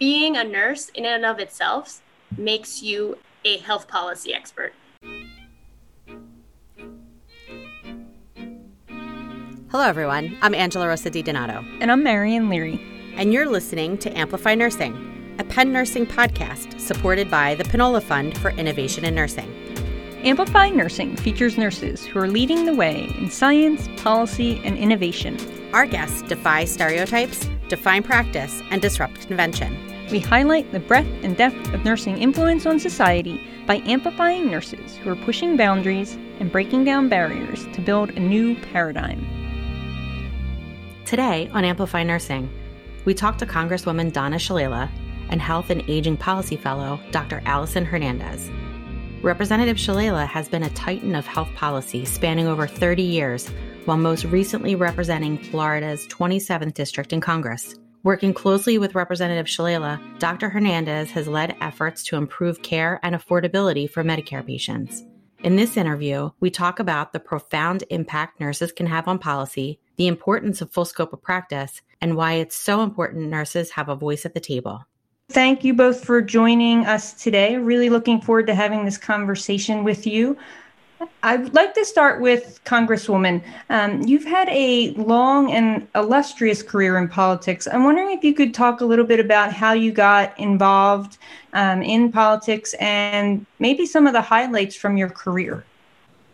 being a nurse in and of itself makes you a health policy expert. Hello, everyone. I'm Angela Rosa Di Donato. And I'm Marion Leary. And you're listening to Amplify Nursing, a Penn Nursing podcast supported by the Panola Fund for Innovation in Nursing. Amplify Nursing features nurses who are leading the way in science, policy, and innovation. Our guests defy stereotypes, define practice, and disrupt convention. We highlight the breadth and depth of nursing influence on society by amplifying nurses who are pushing boundaries and breaking down barriers to build a new paradigm. Today on Amplify Nursing, we talk to Congresswoman Donna Shalala and Health and Aging Policy Fellow Dr. Allison Hernandez. Representative Shalala has been a titan of health policy spanning over 30 years, while most recently representing Florida's 27th district in Congress. Working closely with Representative Shalala, Dr. Hernandez has led efforts to improve care and affordability for Medicare patients. In this interview, we talk about the profound impact nurses can have on policy, the importance of full scope of practice, and why it's so important nurses have a voice at the table. Thank you both for joining us today. Really looking forward to having this conversation with you. I'd like to start with Congresswoman. Um, you've had a long and illustrious career in politics. I'm wondering if you could talk a little bit about how you got involved um, in politics and maybe some of the highlights from your career.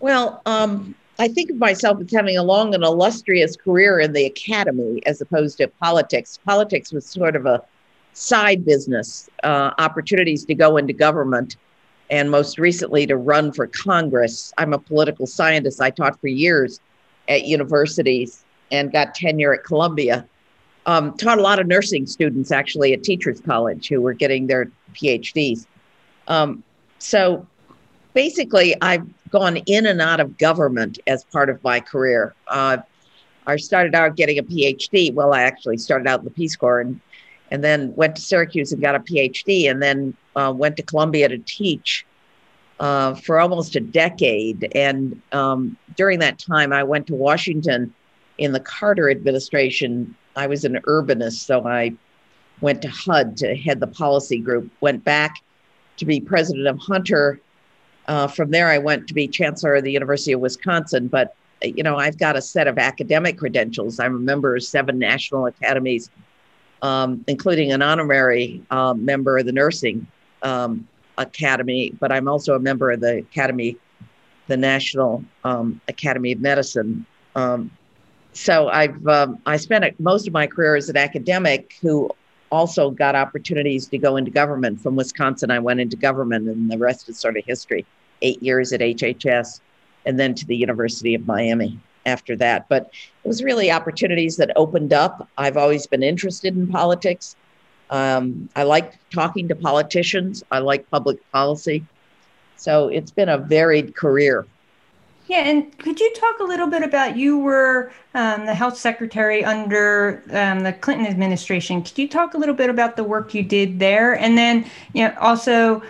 Well, um, I think of myself as having a long and illustrious career in the academy as opposed to politics. Politics was sort of a side business, uh, opportunities to go into government and most recently to run for Congress. I'm a political scientist. I taught for years at universities and got tenure at Columbia. Um, taught a lot of nursing students actually at Teachers College who were getting their PhDs. Um, so basically, I've gone in and out of government as part of my career. Uh, I started out getting a PhD. Well, I actually started out in the Peace Corps and and then went to Syracuse and got a PhD, and then uh, went to Columbia to teach uh, for almost a decade. And um, during that time, I went to Washington in the Carter administration. I was an urbanist, so I went to HUD to head the policy group, went back to be president of Hunter. Uh, from there, I went to be chancellor of the University of Wisconsin. But, you know, I've got a set of academic credentials. I'm a member of seven national academies um, including an honorary uh, member of the nursing um, academy, but I'm also a member of the academy, the National um, Academy of Medicine. Um, so I've um, I spent most of my career as an academic who also got opportunities to go into government. From Wisconsin, I went into government, and the rest is sort of history. Eight years at HHS, and then to the University of Miami after that. But it was really opportunities that opened up. I've always been interested in politics. Um, I like talking to politicians. I like public policy. So it's been a varied career. Yeah, and could you talk a little bit about you were um, the health secretary under um, the Clinton administration? Could you talk a little bit about the work you did there, and then you know also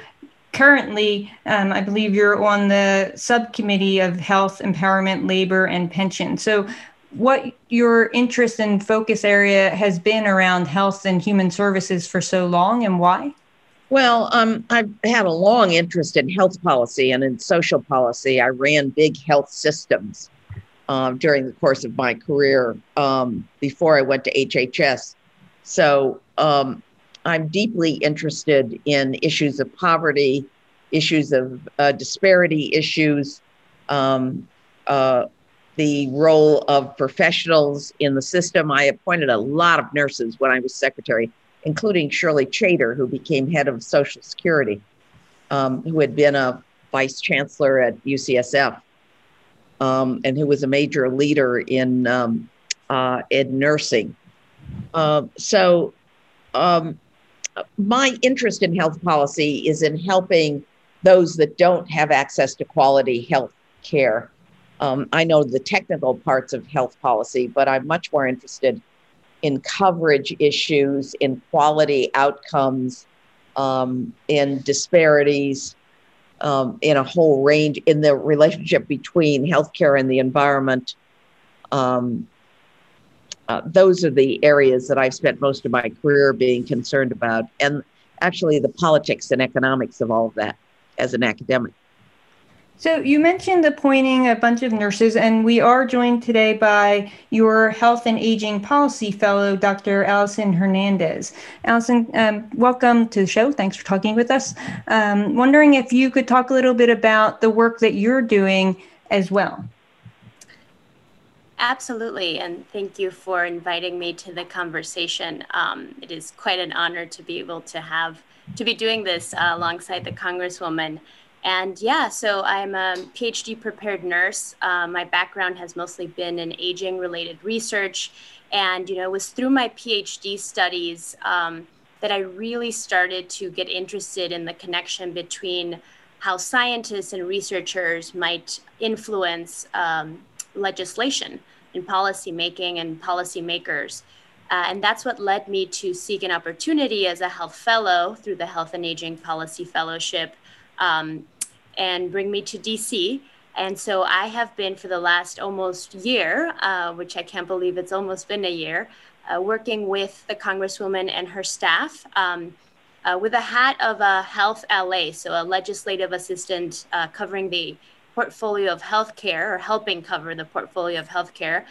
currently, um, I believe you're on the subcommittee of health, empowerment, labor, and pension. So, what your interest and focus area has been around health and human services for so long, and why? Well, um, I've had a long interest in health policy and in social policy. I ran big health systems um, during the course of my career um, before I went to HHS. So um, I'm deeply interested in issues of poverty, issues of uh, disparity issues, um, uh, the role of professionals in the system. I appointed a lot of nurses when I was secretary, including Shirley Chater, who became head of Social Security, um, who had been a vice chancellor at UCSF, um, and who was a major leader in um, uh, in nursing. Uh, so um, my interest in health policy is in helping those that don't have access to quality health care. Um, I know the technical parts of health policy, but I'm much more interested in coverage issues, in quality outcomes, um, in disparities, um, in a whole range, in the relationship between healthcare and the environment, um, uh, those are the areas that I've spent most of my career being concerned about, and actually the politics and economics of all of that as an academic. So you mentioned appointing a bunch of nurses, and we are joined today by your Health and Aging Policy Fellow, Dr. Allison Hernandez. Allison, um, welcome to the show. Thanks for talking with us. Um, wondering if you could talk a little bit about the work that you're doing as well. Absolutely, and thank you for inviting me to the conversation. Um, it is quite an honor to be able to have to be doing this uh, alongside the Congresswoman. And yeah, so I'm a PhD prepared nurse. Uh, my background has mostly been in aging related research. And, you know, it was through my PhD studies um, that I really started to get interested in the connection between how scientists and researchers might influence um, legislation and policy making and policymakers. Uh, and that's what led me to seek an opportunity as a health fellow through the Health and Aging Policy Fellowship um, and bring me to DC. And so I have been for the last almost year, uh, which I can't believe it's almost been a year, uh, working with the Congresswoman and her staff um, uh, with a hat of a Health LA, so a legislative assistant uh, covering the portfolio of healthcare or helping cover the portfolio of healthcare.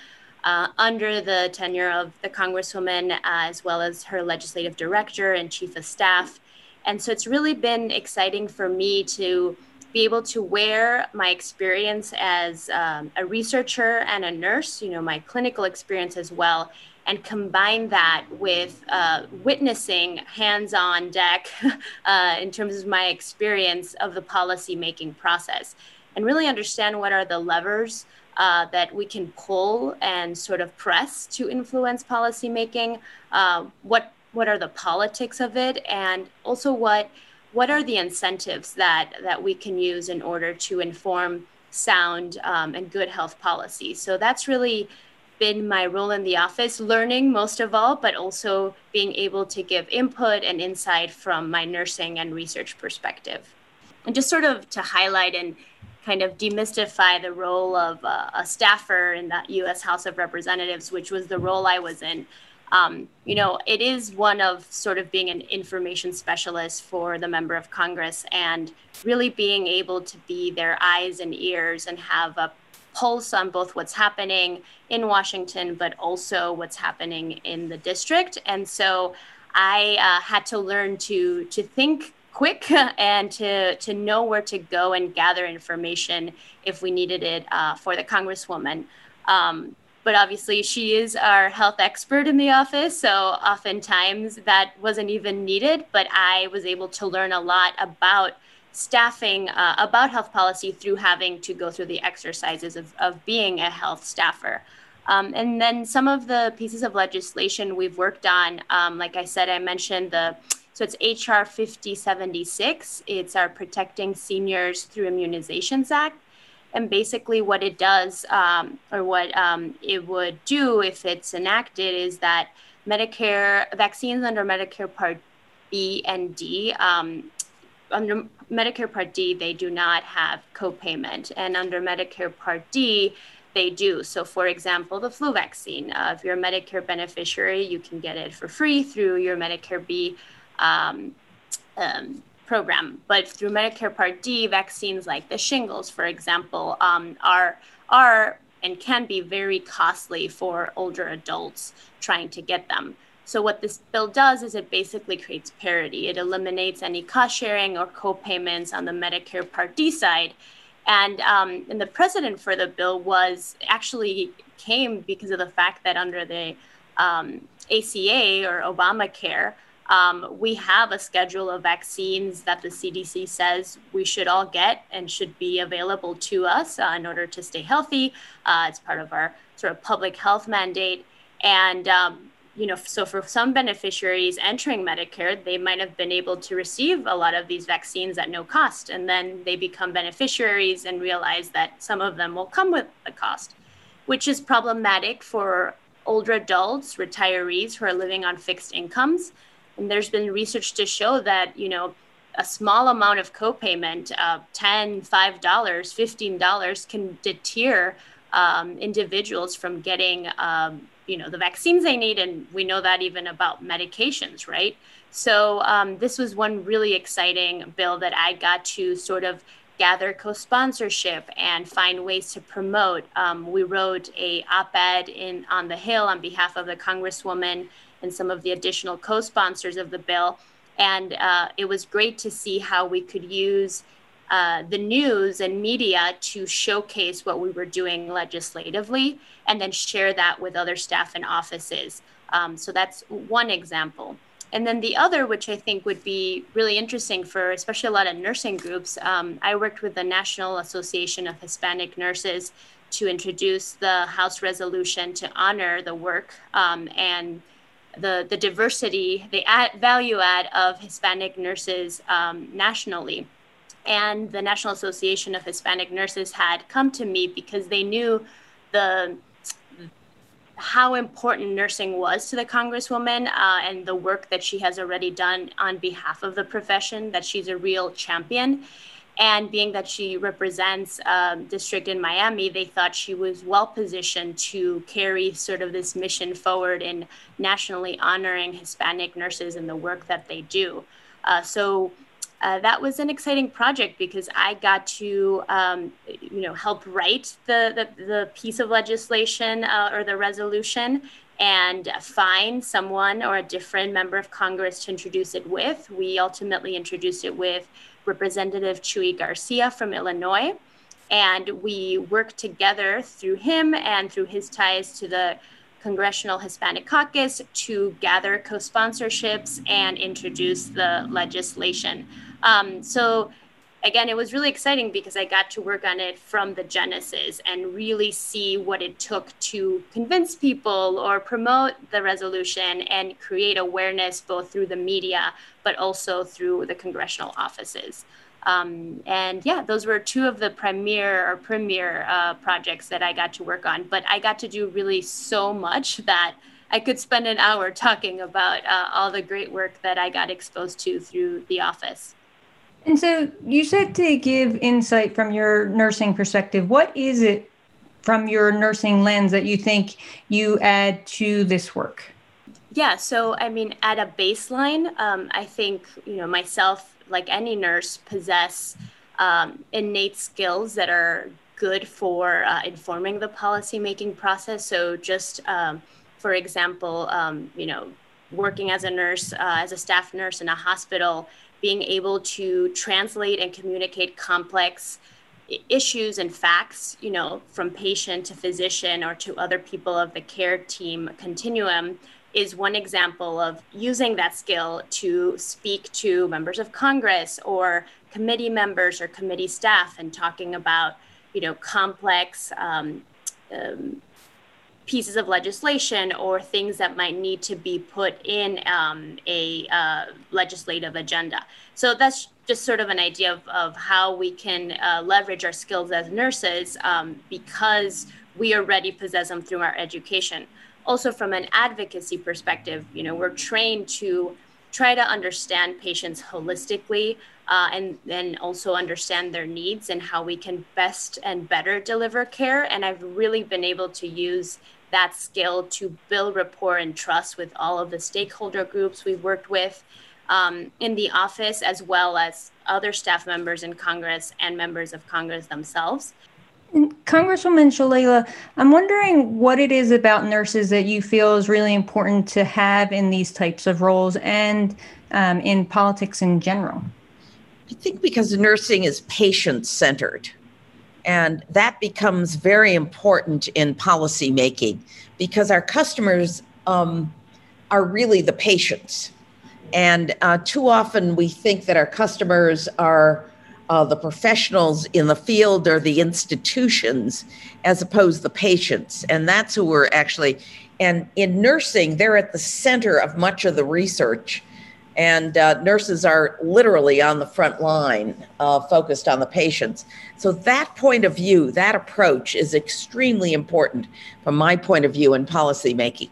Uh, under the tenure of the Congresswoman, uh, as well as her legislative director and chief of staff. And so it's really been exciting for me to be able to wear my experience as um, a researcher and a nurse, you know, my clinical experience as well, and combine that with uh, witnessing hands on deck uh, in terms of my experience of the policy making process and really understand what are the levers uh, that we can pull and sort of press to influence policymaking. Uh, what what are the politics of it, and also what what are the incentives that that we can use in order to inform sound um, and good health policy so that's really been my role in the office learning most of all but also being able to give input and insight from my nursing and research perspective and just sort of to highlight and kind of demystify the role of uh, a staffer in the US House of Representatives which was the role I was in um, you know, it is one of sort of being an information specialist for the member of Congress and really being able to be their eyes and ears and have a pulse on both what's happening in Washington, but also what's happening in the district. And so I uh, had to learn to to think quick and to to know where to go and gather information if we needed it uh, for the Congresswoman. Um, but obviously she is our health expert in the office so oftentimes that wasn't even needed but i was able to learn a lot about staffing uh, about health policy through having to go through the exercises of, of being a health staffer um, and then some of the pieces of legislation we've worked on um, like i said i mentioned the so it's hr 5076 it's our protecting seniors through immunizations act. And basically, what it does, um, or what um, it would do if it's enacted, is that Medicare vaccines under Medicare Part B and D, um, under Medicare Part D, they do not have copayment, and under Medicare Part D, they do. So, for example, the flu vaccine, uh, if you're a Medicare beneficiary, you can get it for free through your Medicare B um, um, program. But through Medicare Part D, vaccines like the shingles, for example, um, are are and can be very costly for older adults trying to get them. So what this bill does is it basically creates parity. It eliminates any cost sharing or co-payments on the Medicare Part D side. And, um, and the precedent for the bill was actually came because of the fact that under the um, ACA or Obamacare, um, we have a schedule of vaccines that the CDC says we should all get and should be available to us uh, in order to stay healthy. Uh, it's part of our sort of public health mandate. And, um, you know, so for some beneficiaries entering Medicare, they might have been able to receive a lot of these vaccines at no cost. And then they become beneficiaries and realize that some of them will come with a cost, which is problematic for older adults, retirees who are living on fixed incomes. And there's been research to show that, you know, a small amount of copayment, uh, $10, $5, $15 can deter um, individuals from getting um, you know the vaccines they need. And we know that even about medications right? So um, this was one really exciting bill that i got to sort of gather co-sponsorship and find ways to promote. Um, we wrote a op-ed in on the hill on behalf of the congresswoman and some of the additional co-sponsors of the bill and uh, it was great to see how we could use uh, the news and media to showcase what we were doing legislatively and then share that with other staff and offices. Um, so that's one example. And then the other, which I think would be really interesting for especially a lot of nursing groups, um, I worked with the National Association of Hispanic Nurses to introduce the House resolution to honor the work um, and the, the diversity, the add, value add of Hispanic nurses um, nationally. And the National Association of Hispanic Nurses had come to me because they knew the how important nursing was to the congresswoman uh, and the work that she has already done on behalf of the profession that she's a real champion and being that she represents a um, district in miami they thought she was well positioned to carry sort of this mission forward in nationally honoring hispanic nurses and the work that they do uh, so uh, that was an exciting project because I got to, um, you know, help write the, the, the piece of legislation uh, or the resolution and find someone or a different member of Congress to introduce it with. We ultimately introduced it with Representative Chuy Garcia from Illinois. And we worked together through him and through his ties to the Congressional Hispanic Caucus to gather co sponsorships and introduce the legislation. Um, so again, it was really exciting because I got to work on it from the genesis and really see what it took to convince people or promote the resolution and create awareness both through the media but also through the congressional offices. Um, and yeah, those were two of the premier or premier uh, projects that I got to work on. But I got to do really so much that I could spend an hour talking about uh, all the great work that I got exposed to through the office. And so you said to give insight from your nursing perspective. What is it from your nursing lens that you think you add to this work? Yeah, so I mean, at a baseline, um, I think you know myself, like any nurse, possess um, innate skills that are good for uh, informing the policymaking process. So, just um, for example, um, you know, working as a nurse, uh, as a staff nurse in a hospital, being able to translate and communicate complex issues and facts, you know, from patient to physician or to other people of the care team continuum is one example of using that skill to speak to members of Congress or committee members or committee staff and talking about, you know, complex um, um, pieces of legislation or things that might need to be put in um, a uh, legislative agenda. So that's just sort of an idea of, of how we can uh, leverage our skills as nurses um, because we already possess them through our education. Also, from an advocacy perspective, you know, we're trained to try to understand patients holistically uh, and then also understand their needs and how we can best and better deliver care. And I've really been able to use that skill to build rapport and trust with all of the stakeholder groups we've worked with um, in the office, as well as other staff members in Congress and members of Congress themselves. Congresswoman Shalala, I'm wondering what it is about nurses that you feel is really important to have in these types of roles and um, in politics in general. I think because nursing is patient centered. And that becomes very important in policy making because our customers um, are really the patients. And uh, too often we think that our customers are uh, the professionals in the field or the institutions as opposed to the patients. And that's who we're actually, and in nursing, they're at the center of much of the research and uh, nurses are literally on the front line uh, focused on the patients so that point of view that approach is extremely important from my point of view in policymaking.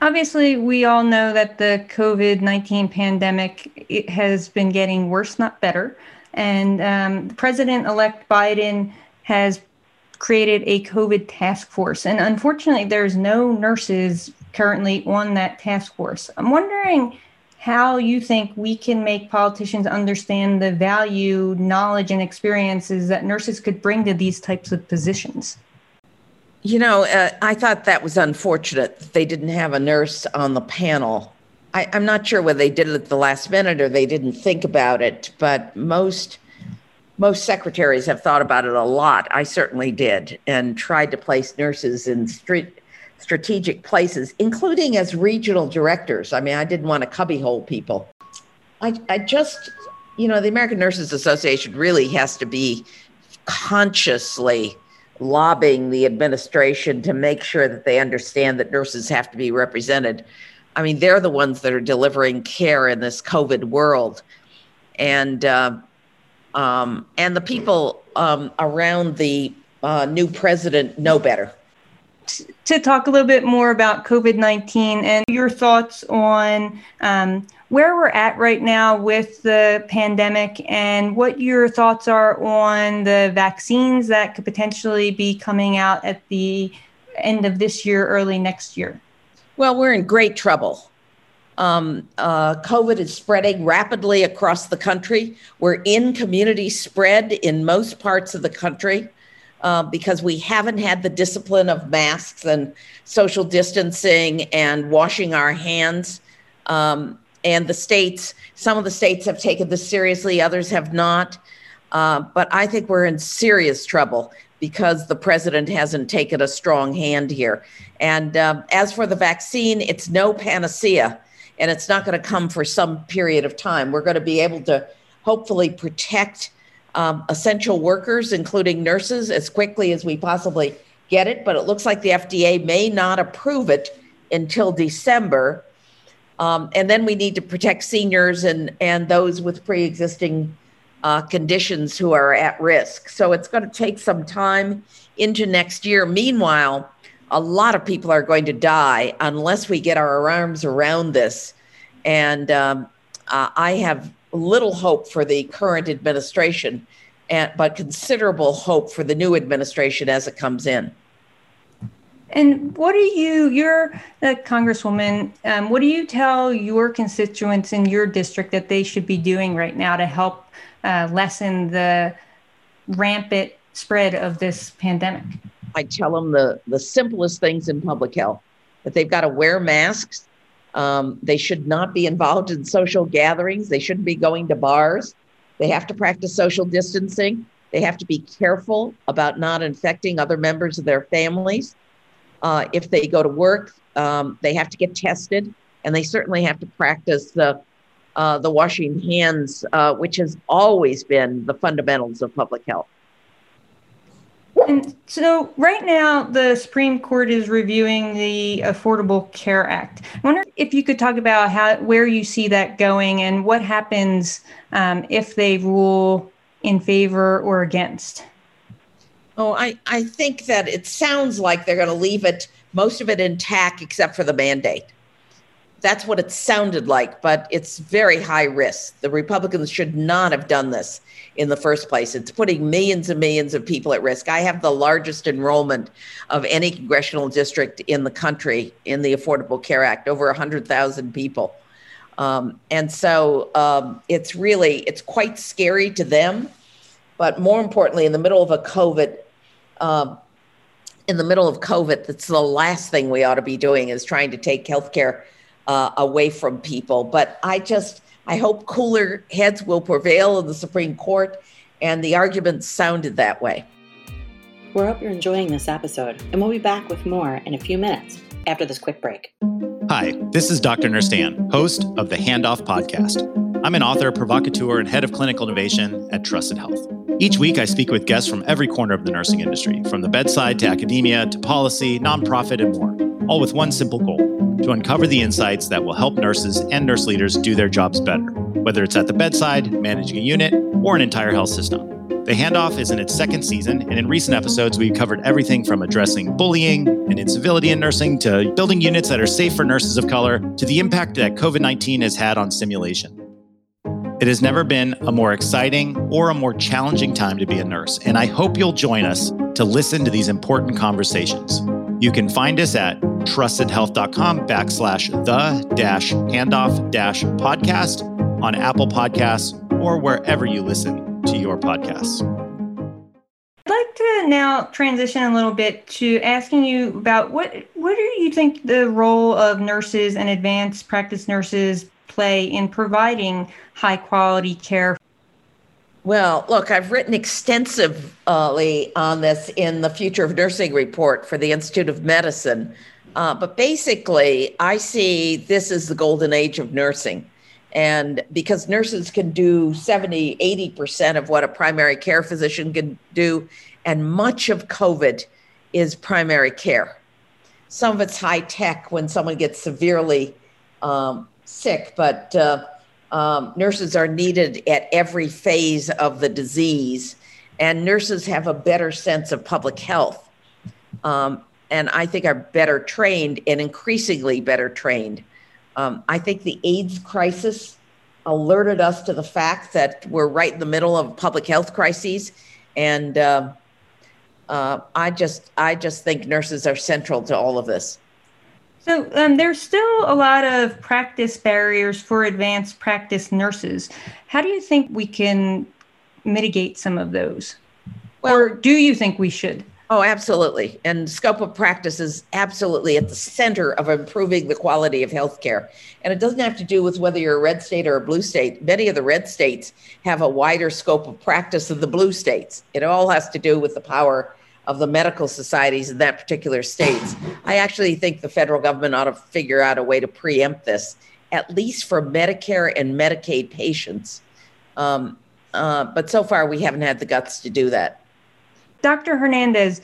obviously we all know that the covid-19 pandemic it has been getting worse not better and um, president-elect biden has created a COVID task force. And unfortunately, there's no nurses currently on that task force. I'm wondering how you think we can make politicians understand the value, knowledge, and experiences that nurses could bring to these types of positions. You know, uh, I thought that was unfortunate that they didn't have a nurse on the panel. I, I'm not sure whether they did it at the last minute or they didn't think about it, but most most secretaries have thought about it a lot. I certainly did, and tried to place nurses in street strategic places, including as regional directors. I mean, I didn't want to cubbyhole people. I, I just, you know, the American Nurses Association really has to be consciously lobbying the administration to make sure that they understand that nurses have to be represented. I mean, they're the ones that are delivering care in this COVID world, and uh, um, and the people um, around the uh, new president know better to talk a little bit more about COVID 19 and your thoughts on um, where we're at right now with the pandemic and what your thoughts are on the vaccines that could potentially be coming out at the end of this year, early next year. Well, we're in great trouble. Um, uh, COVID is spreading rapidly across the country. We're in community spread in most parts of the country uh, because we haven't had the discipline of masks and social distancing and washing our hands. Um, and the states, some of the states have taken this seriously, others have not. Uh, but I think we're in serious trouble because the president hasn't taken a strong hand here. And um, as for the vaccine, it's no panacea, and it's not going to come for some period of time. We're going to be able to hopefully protect um, essential workers, including nurses, as quickly as we possibly get it. But it looks like the FDA may not approve it until December. Um, and then we need to protect seniors and, and those with pre existing uh, conditions who are at risk. So it's going to take some time into next year. Meanwhile, a lot of people are going to die unless we get our arms around this. And um, uh, I have little hope for the current administration, and, but considerable hope for the new administration as it comes in. And what do you, you're a congresswoman, um, what do you tell your constituents in your district that they should be doing right now to help uh, lessen the rampant spread of this pandemic? I tell them the, the simplest things in public health that they've got to wear masks, um, they should not be involved in social gatherings. They shouldn't be going to bars. They have to practice social distancing. They have to be careful about not infecting other members of their families. Uh, if they go to work, um, they have to get tested, and they certainly have to practice the uh, the washing hands, uh, which has always been the fundamentals of public health. And so, right now, the Supreme Court is reviewing the Affordable Care Act. I wonder if you could talk about how where you see that going and what happens um, if they rule in favor or against. Oh, I, I think that it sounds like they're going to leave it, most of it intact, except for the mandate. That's what it sounded like, but it's very high risk. The Republicans should not have done this in the first place. It's putting millions and millions of people at risk. I have the largest enrollment of any congressional district in the country in the Affordable Care Act, over 100,000 people. Um, and so um, it's really, it's quite scary to them. But more importantly, in the middle of a COVID, um, in the middle of COVID, that's the last thing we ought to be doing is trying to take healthcare uh, away from people. But I just, I hope cooler heads will prevail in the Supreme Court, and the arguments sounded that way. We hope you're enjoying this episode, and we'll be back with more in a few minutes after this quick break. Hi, this is Dr. Nurstan, host of the Handoff Podcast. I'm an author, provocateur, and head of clinical innovation at Trusted Health. Each week, I speak with guests from every corner of the nursing industry, from the bedside to academia to policy, nonprofit, and more, all with one simple goal to uncover the insights that will help nurses and nurse leaders do their jobs better, whether it's at the bedside, managing a unit, or an entire health system. The Handoff is in its second season, and in recent episodes, we've covered everything from addressing bullying and incivility in nursing to building units that are safe for nurses of color to the impact that COVID 19 has had on simulation. It has never been a more exciting or a more challenging time to be a nurse, and I hope you'll join us to listen to these important conversations. You can find us at trustedhealth.com backslash the dash handoff dash podcast on Apple Podcasts or wherever you listen to your podcasts. I'd like to now transition a little bit to asking you about what what do you think the role of nurses and advanced practice nurses play in providing high quality care well, look, I've written extensively on this in the Future of Nursing report for the Institute of Medicine. Uh, but basically, I see this as the golden age of nursing. And because nurses can do 70, 80% of what a primary care physician can do, and much of COVID is primary care. Some of it's high tech when someone gets severely um, sick, but uh, um, nurses are needed at every phase of the disease, and nurses have a better sense of public health. Um, and I think are better trained and increasingly better trained. Um, I think the AIDS crisis alerted us to the fact that we're right in the middle of public health crises, and uh, uh, I just I just think nurses are central to all of this. So um, there's still a lot of practice barriers for advanced practice nurses. How do you think we can mitigate some of those? Well, or do you think we should? Oh, absolutely. And scope of practice is absolutely at the center of improving the quality of healthcare. And it doesn't have to do with whether you're a red state or a blue state. Many of the red states have a wider scope of practice than the blue states. It all has to do with the power of the medical societies in that particular states. I actually think the federal government ought to figure out a way to preempt this, at least for Medicare and Medicaid patients. Um, uh, but so far, we haven't had the guts to do that. Dr. Hernandez,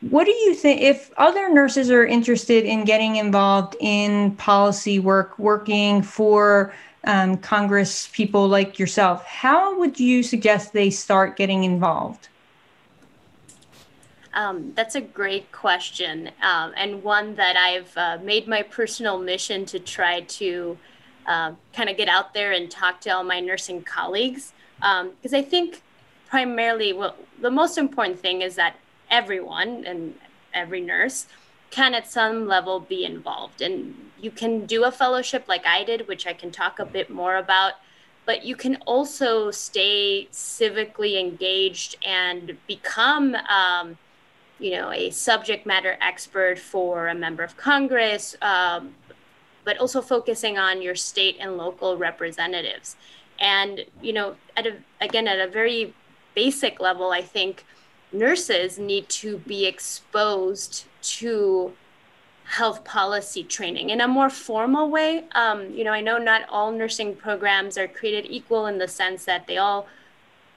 what do you think if other nurses are interested in getting involved in policy work, working for um, Congress people like yourself? How would you suggest they start getting involved? Um, that's a great question, um, and one that I've uh, made my personal mission to try to uh, kind of get out there and talk to all my nursing colleagues. Because um, I think primarily, well, the most important thing is that everyone and every nurse can at some level be involved. And you can do a fellowship like I did, which I can talk a bit more about but you can also stay civically engaged and become um, you know, a subject matter expert for a member of Congress, um, but also focusing on your state and local representatives. And, you know, at a, again, at a very basic level, I think nurses need to be exposed to health policy training in a more formal way. Um, you know, I know not all nursing programs are created equal in the sense that they all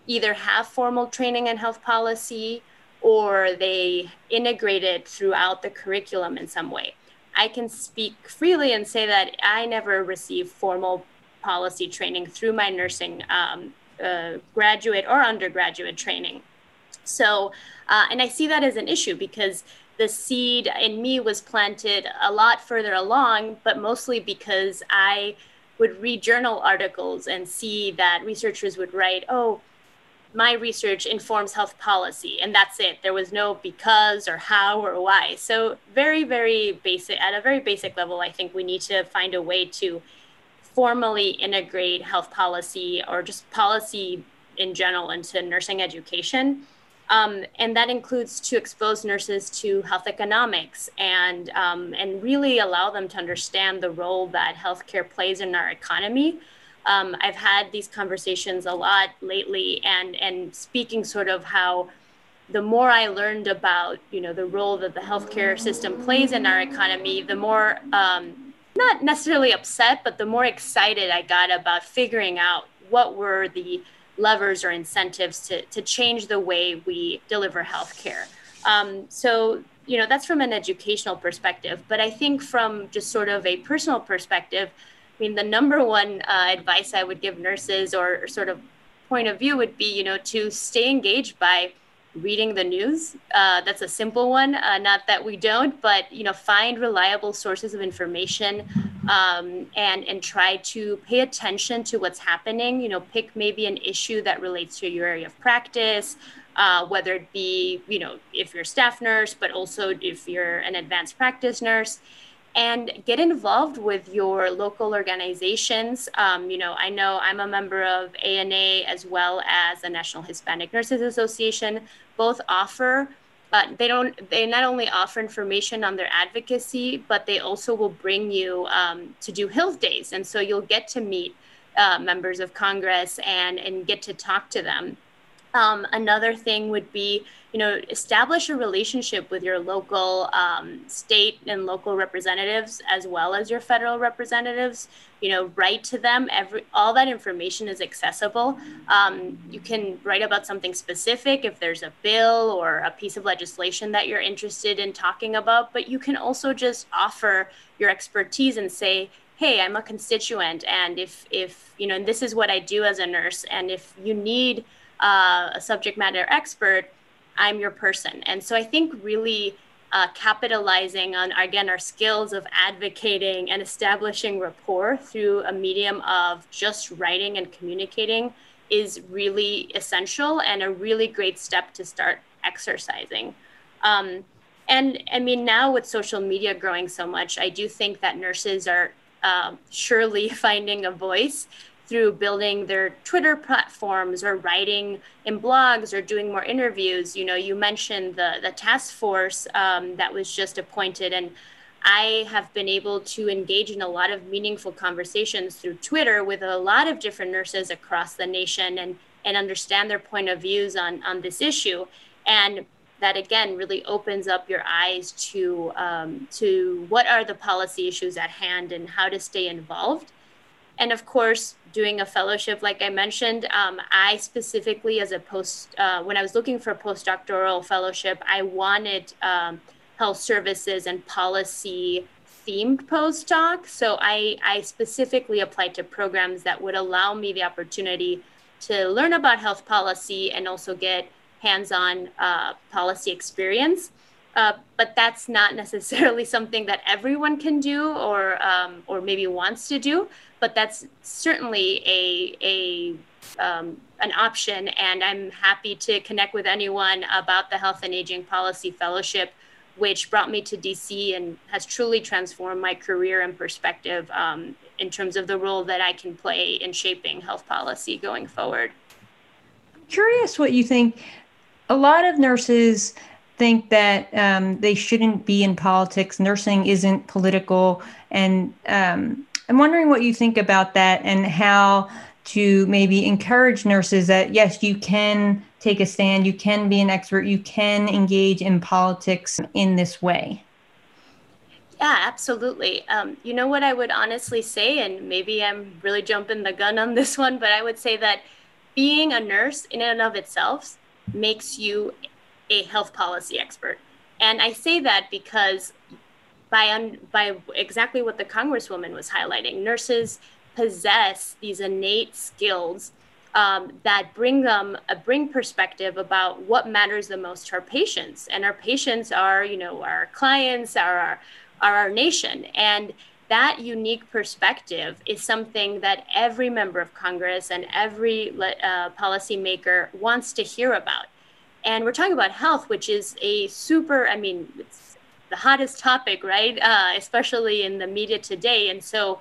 either have formal training in health policy or they integrate it throughout the curriculum in some way. I can speak freely and say that I never received formal policy training through my nursing um, uh, graduate or undergraduate training. So, uh, and I see that as an issue because the seed in me was planted a lot further along, but mostly because I would read journal articles and see that researchers would write, oh, my research informs health policy and that's it there was no because or how or why so very very basic at a very basic level i think we need to find a way to formally integrate health policy or just policy in general into nursing education. Um, and that includes to expose nurses to health economics and um, and really allow them to understand the role that healthcare plays in our economy. Um, I've had these conversations a lot lately, and and speaking sort of how the more I learned about you know the role that the healthcare system plays in our economy, the more um, not necessarily upset, but the more excited I got about figuring out what were the levers or incentives to to change the way we deliver healthcare. Um, so you know that's from an educational perspective, but I think from just sort of a personal perspective I mean, the number one uh, advice I would give nurses or, or, sort of point of view would be, you know, to stay engaged by reading the news. Uh, that's a simple one. Uh, not that we don't, but you know, find reliable sources of information um, and and try to pay attention to what's happening. You know, pick maybe an issue that relates to your area of practice uh, whether it be, you know, if you're a staff nurse, but also if you're an advanced practice nurse and get involved with your local organizations. Um, you know, I know I'm a member of ANA as well as the National Hispanic Nurses Association. Both offer, but they don't. They not only offer information on their advocacy, but they also will bring you um, to do health days, and so you'll get to meet uh, members of Congress and and get to talk to them. Um, another thing would be, you know, establish a relationship with your local um, state and local representatives as well as your federal representatives. You know, write to them. Every all that information is accessible. Um, you can write about something specific if there's a bill or a piece of legislation that you're interested in talking about. But you can also just offer your expertise and say, hey i'm a constituent and if if you know and this is what i do as a nurse and if you need uh, a subject matter expert, I'm your person. And so I think really uh, capitalizing on, again, our skills of advocating and establishing rapport through a medium of just writing and communicating is really essential and a really great step to start exercising. Um, and I mean, now with social media growing so much, I do think that nurses are uh, surely finding a voice through building their Twitter platforms or writing in blogs or doing more interviews. You know, you mentioned the the task force um, that was just appointed, and I have been able to engage in a lot of meaningful conversations through Twitter with a lot of different nurses across the nation and and understand their point of views on on this issue and that again really opens up your eyes to um, to what are the policy issues at hand and how to stay involved and of course doing a fellowship like i mentioned um, i specifically as a post uh, when i was looking for a postdoctoral fellowship i wanted um, health services and policy themed postdoc so I, I specifically applied to programs that would allow me the opportunity to learn about health policy and also get hands-on uh, policy experience uh, but that's not necessarily something that everyone can do or um, or maybe wants to do. But that's certainly a a um, an option, and I'm happy to connect with anyone about the Health and Aging Policy Fellowship, which brought me to DC and has truly transformed my career and perspective um, in terms of the role that I can play in shaping health policy going forward. I'm curious what you think. A lot of nurses think that um, they shouldn't be in politics. Nursing isn't political. And um, I'm wondering what you think about that and how to maybe encourage nurses that, yes, you can take a stand, you can be an expert, you can engage in politics in this way. Yeah, absolutely. Um, you know what I would honestly say, and maybe I'm really jumping the gun on this one, but I would say that being a nurse in and of itself makes you a health policy expert. And I say that because by un, by exactly what the congresswoman was highlighting, nurses possess these innate skills um, that bring them a bring perspective about what matters the most to our patients. And our patients are, you know, our clients, are our are our nation. And that unique perspective is something that every member of Congress and every uh, policymaker wants to hear about. And we're talking about health, which is a super, I mean, it's the hottest topic, right? Uh, especially in the media today. And so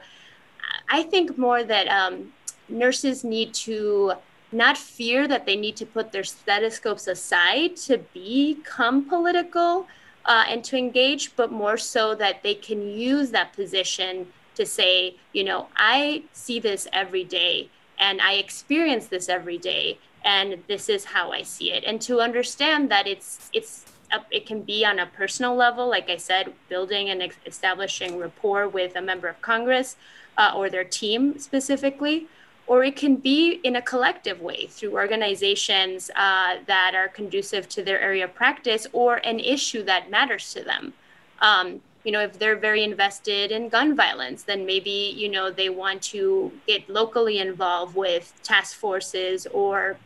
I think more that um, nurses need to not fear that they need to put their stethoscopes aside to become political uh, and to engage, but more so that they can use that position to say, you know, I see this every day and I experience this every day and this is how I see it. And to understand that it's it's it can be on a personal level, like I said, building and establishing rapport with a member of Congress uh, or their team specifically, or it can be in a collective way through organizations uh, that are conducive to their area of practice or an issue that matters to them. Um, you know, if they're very invested in gun violence, then maybe, you know, they want to get locally involved with task forces or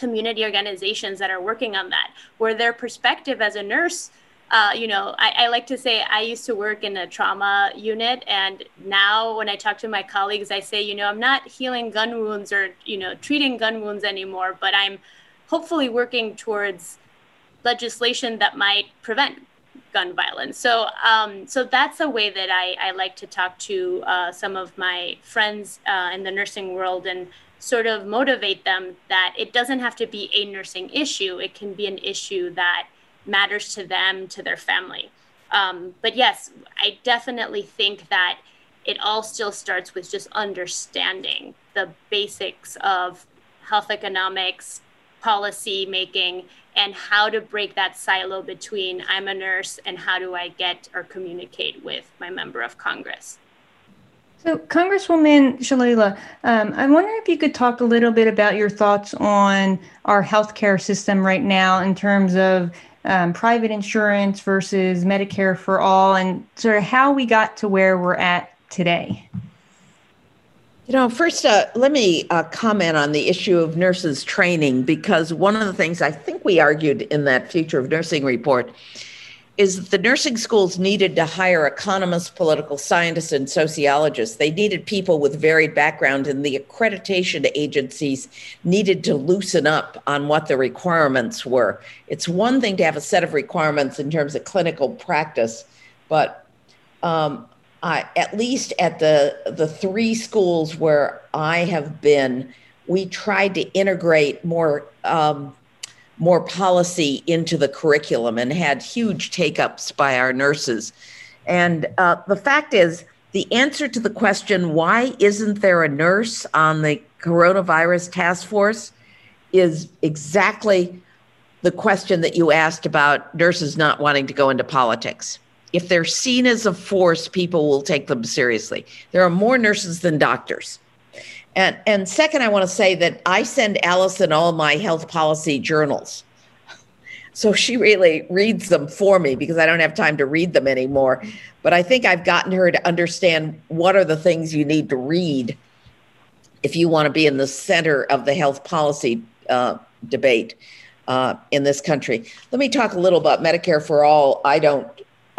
community organizations that are working on that, where their perspective as a nurse, uh, you know, I, I, like to say I used to work in a trauma unit, and now when I talk to my colleagues, I say, you know, I'm not healing gun wounds or you know treating gun wounds anymore, but I'm hopefully working towards legislation that might prevent gun violence. So, um, so that's a way that I, I like to talk to uh, some of my friends uh, in the nursing world and sort of motivate them that it doesn't have to be a nursing issue. It can be an issue that matters to them, to their family. Um, but yes, I definitely think that it all still starts with just understanding the basics of health economics, policy making, and how to break that silo between I'm a nurse and how do I get or communicate with my member of Congress. So, Congresswoman Shalala, um, I wonder if you could talk a little bit about your thoughts on our healthcare system right now in terms of um, private insurance versus Medicare for all, and sort of how we got to where we're at today. You know, first, uh, let me uh, comment on the issue of nurses training because one of the things I think we argued in that Future of Nursing report is that the nursing schools needed to hire economists, political scientists, and sociologists. They needed people with varied background, and the accreditation agencies needed to loosen up on what the requirements were. It's one thing to have a set of requirements in terms of clinical practice, but um, I, at least at the the three schools where I have been, we tried to integrate more um, more policy into the curriculum and had huge take ups by our nurses. And uh, the fact is, the answer to the question, why isn't there a nurse on the coronavirus task force, is exactly the question that you asked about nurses not wanting to go into politics. If they're seen as a force, people will take them seriously. There are more nurses than doctors. And, and second, I want to say that I send Allison all my health policy journals. So she really reads them for me because I don't have time to read them anymore. But I think I've gotten her to understand what are the things you need to read if you want to be in the center of the health policy uh, debate uh, in this country. Let me talk a little about Medicare for All. I don't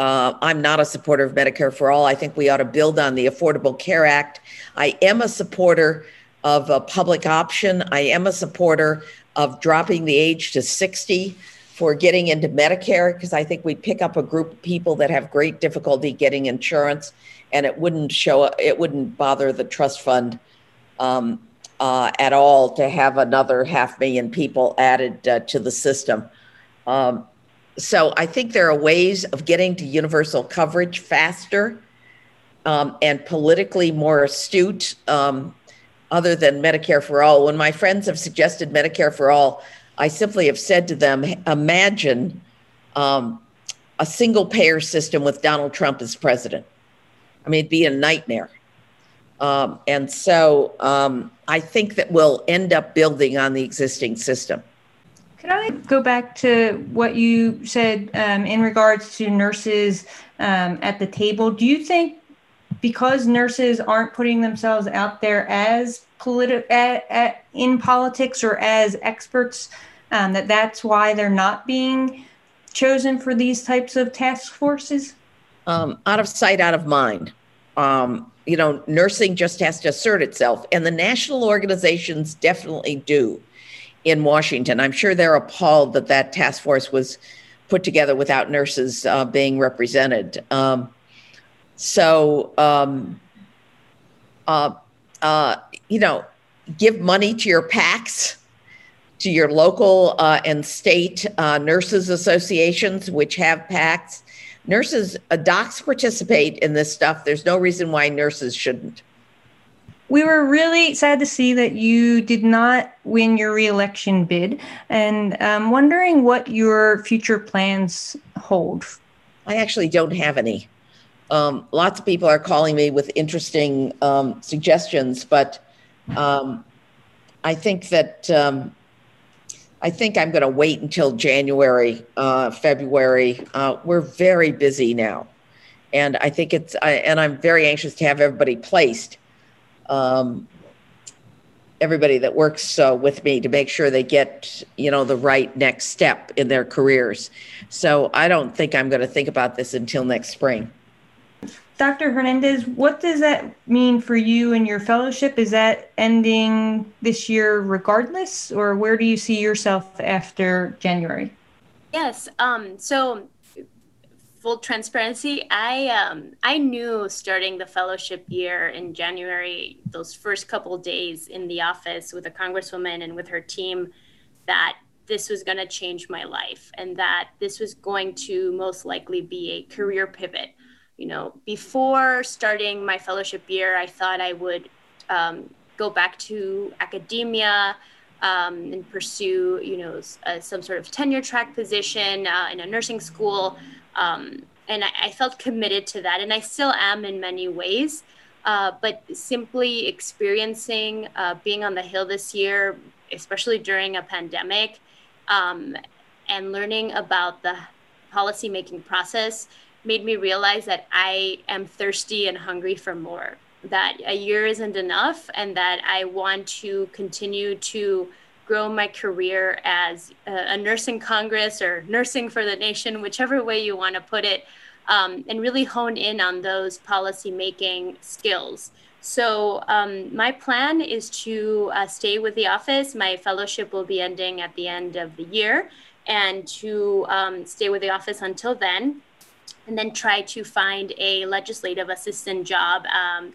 uh, I'm not a supporter of Medicare for all. I think we ought to build on the Affordable Care Act. I am a supporter of a public option. I am a supporter of dropping the age to 60 for getting into Medicare because I think we'd pick up a group of people that have great difficulty getting insurance, and it wouldn't show it wouldn't bother the trust fund um, uh, at all to have another half million people added uh, to the system. Um, so I think there are ways of getting to universal coverage faster um, and politically more astute, um, other than Medicare for all. When my friends have suggested Medicare for all, I simply have said to them, imagine um, a single payer system with Donald Trump as president. I mean, it'd be a nightmare. Um, and so um, I think that we'll end up building on the existing system. Could I go back to what you said um, in regards to nurses um, at the table? Do you think because nurses aren't putting themselves out there as in politics or as experts, um, that that's why they're not being chosen for these types of task forces? Um, out of sight, out of mind. Um, you know, nursing just has to assert itself, and the national organizations definitely do in Washington. I'm sure they're appalled that that task force was put together without nurses uh, being represented. Um, so, um, uh, uh, you know, give money to your PACs, to your local uh, and state uh, nurses associations, which have PACs. Nurses, uh, docs participate in this stuff. There's no reason why nurses shouldn't we were really sad to see that you did not win your reelection bid and I'm wondering what your future plans hold. I actually don't have any. Um, lots of people are calling me with interesting um, suggestions, but um, I think that um, I think I'm going to wait until January, uh, February. Uh, we're very busy now, and I think it's I, and I'm very anxious to have everybody placed um, everybody that works uh, with me to make sure they get you know the right next step in their careers so i don't think i'm going to think about this until next spring Dr. Hernandez, what does that mean for you and your fellowship? Is that ending this year regardless, or where do you see yourself after January? Yes. Um, so, full transparency, I um, I knew starting the fellowship year in January, those first couple days in the office with a congresswoman and with her team, that this was going to change my life and that this was going to most likely be a career pivot you know, before starting my fellowship year, I thought I would um, go back to academia um, and pursue, you know, uh, some sort of tenure track position uh, in a nursing school. Um, and I, I, felt committed to that, and I still am in many ways. Uh, but simply experiencing uh, being on the Hill this year, especially during a pandemic, um, and learning about the policymaking process made me realize that I am thirsty and hungry for more, that a year isn't enough, and that I want to continue to grow my career as a, nursing Congress or nursing for the nation, whichever way you want to put it, um, and really hone in on those policy making skills. So, um, my plan is to uh, stay with the office. My fellowship will be ending at the end of the year, and to um, stay with the office until then and then try to find a legislative assistant job, um,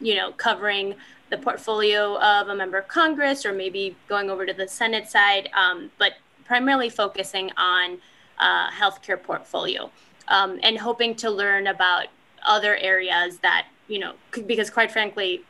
you know, covering the portfolio of a member of Congress or maybe going over to the Senate side, um, but primarily focusing on uh, healthcare portfolio um, and hoping to learn about other areas that, you know, because quite frankly,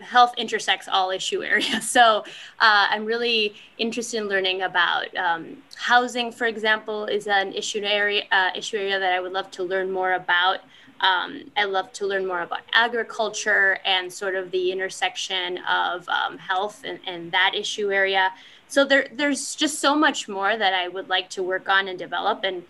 health intersects all issue areas. So uh, I'm really interested in learning about um, housing, for example, is an issue area uh, issue area that I would love to learn more about. Um, I love to learn more about agriculture and sort of the intersection of um, health and, and that issue area. So there, there's just so much more that I would like to work on and develop, and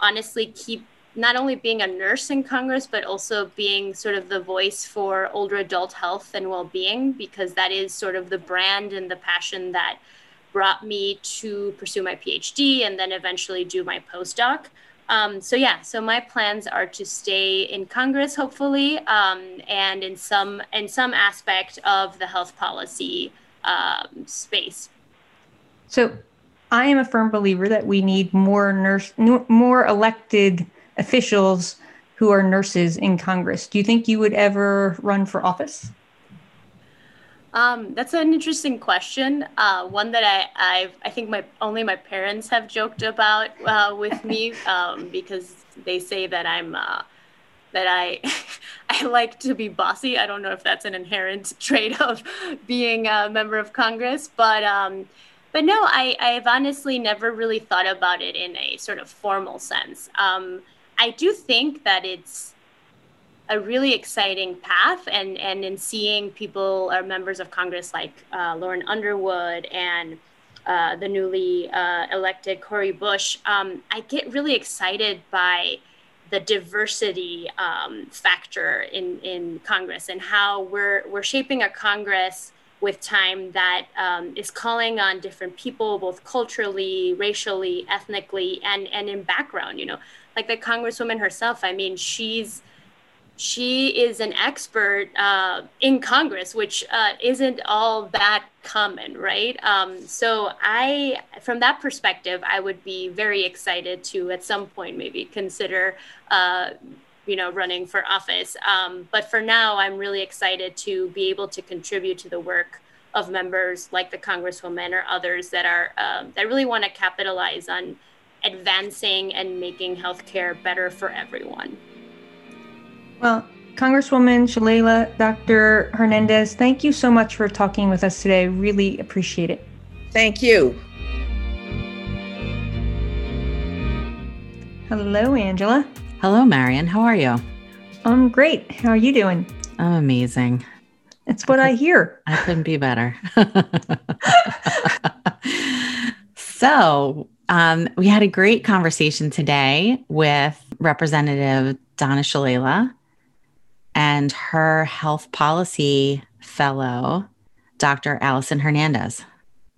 honestly keep not only being a nurse in Congress, but also being sort of the voice for older adult health and well being, because that is sort of the brand and the passion that brought me to pursue my PhD and then eventually do my postdoc. Um, so yeah, so my plans are to stay in Congress, hopefully, um, and in some in some aspect of the health policy um, space. So, I am a firm believer that we need more nurse, more elected officials who are nurses in Congress. Do you think you would ever run for office? Um, that's an interesting question. Uh, one that I I've, i think my only my parents have joked about uh, with me um, because they say that I'm uh, that I I like to be bossy. I don't know if that's an inherent trait of being a member of Congress, but um, but no, I I've honestly never really thought about it in a sort of formal sense. Um, I do think that it's a really exciting path and and in seeing people or members of congress like uh, lauren underwood and uh, the newly uh, elected cori bush um, i get really excited by the diversity um, factor in in congress and how we're we're shaping a congress with time that um, is calling on different people both culturally racially ethnically and and in background you know? Like the congresswoman herself i mean she's she is an expert uh, in congress which uh, isn't all that common right um, so i from that perspective i would be very excited to at some point maybe consider uh, you know running for office um, but for now i'm really excited to be able to contribute to the work of members like the congresswoman or others that are um, that really want to capitalize on advancing and making healthcare better for everyone. Well, Congresswoman Shalala, Dr. Hernandez, thank you so much for talking with us today. Really appreciate it. Thank you. Hello, Angela. Hello, Marion. How are you? I'm great. How are you doing? I'm amazing. That's what I, I hear. I couldn't be better. so, um, we had a great conversation today with Representative Donna Shalala and her health policy fellow, Dr. Allison Hernandez.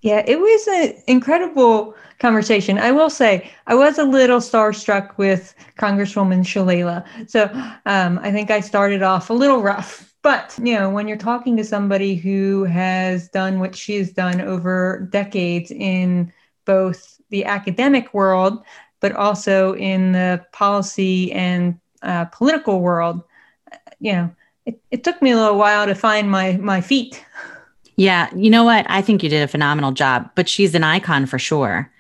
Yeah, it was an incredible conversation. I will say I was a little starstruck with Congresswoman Shalala. So um, I think I started off a little rough. But, you know, when you're talking to somebody who has done what she has done over decades in both the academic world, but also in the policy and uh, political world, you know, it, it took me a little while to find my my feet. Yeah, you know what? I think you did a phenomenal job, but she's an icon for sure.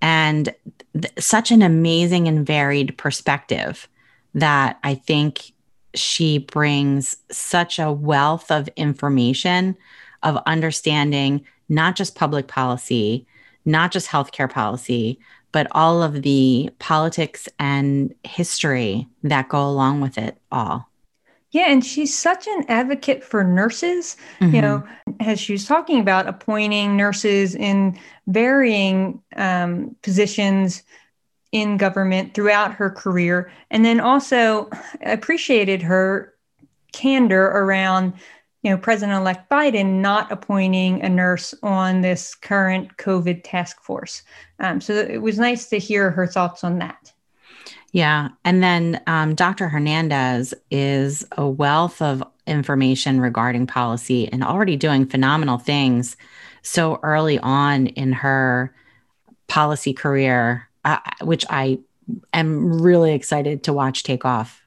And th- such an amazing and varied perspective that I think she brings such a wealth of information of understanding not just public policy, not just healthcare policy, but all of the politics and history that go along with it all. Yeah, and she's such an advocate for nurses. Mm-hmm. You know, as she was talking about appointing nurses in varying um, positions in government throughout her career. And then also appreciated her candor around, you know, President elect Biden not appointing a nurse on this current COVID task force. Um, so it was nice to hear her thoughts on that. Yeah. And then um, Dr. Hernandez is a wealth of information regarding policy and already doing phenomenal things so early on in her policy career, uh, which I am really excited to watch take off.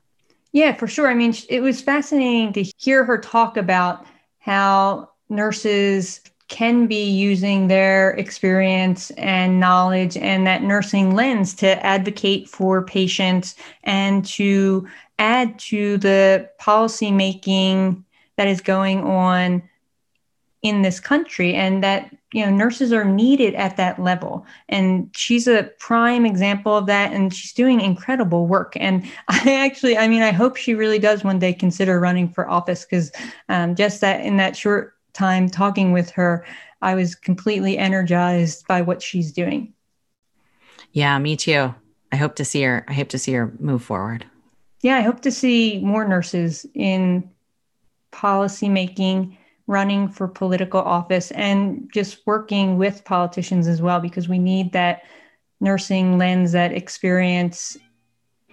Yeah, for sure. I mean, it was fascinating to hear her talk about how nurses can be using their experience and knowledge and that nursing lens to advocate for patients and to add to the policy making that is going on in this country and that you know nurses are needed at that level. And she's a prime example of that and she's doing incredible work. And i actually i mean i hope she really does one day consider running for office because um, just that in that short time talking with her, I was completely energized by what she's doing. Yeah, me too. I hope to see her. I hope to see her move forward. Yeah, I hope to see more nurses in policy making, running for political office, and just working with politicians as well, because we need that nursing lens, that experience,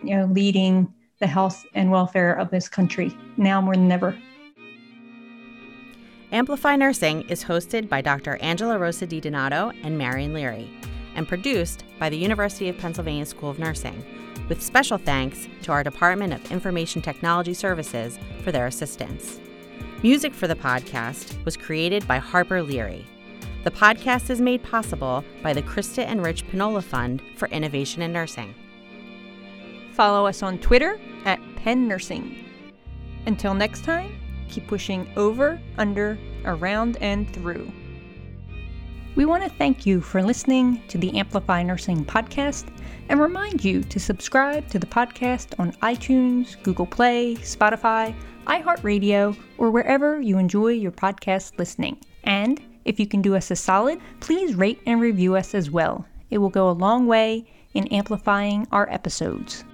you know, leading the health and welfare of this country now more than ever. Amplify Nursing is hosted by Dr. Angela Rosa DiDonato and Marion Leary, and produced by the University of Pennsylvania School of Nursing, with special thanks to our Department of Information Technology Services for their assistance. Music for the podcast was created by Harper Leary. The podcast is made possible by the Krista and Rich Pinola Fund for Innovation in Nursing. Follow us on Twitter at Penn Nursing. Until next time, Keep pushing over, under, around, and through. We want to thank you for listening to the Amplify Nursing podcast and remind you to subscribe to the podcast on iTunes, Google Play, Spotify, iHeartRadio, or wherever you enjoy your podcast listening. And if you can do us a solid, please rate and review us as well. It will go a long way in amplifying our episodes.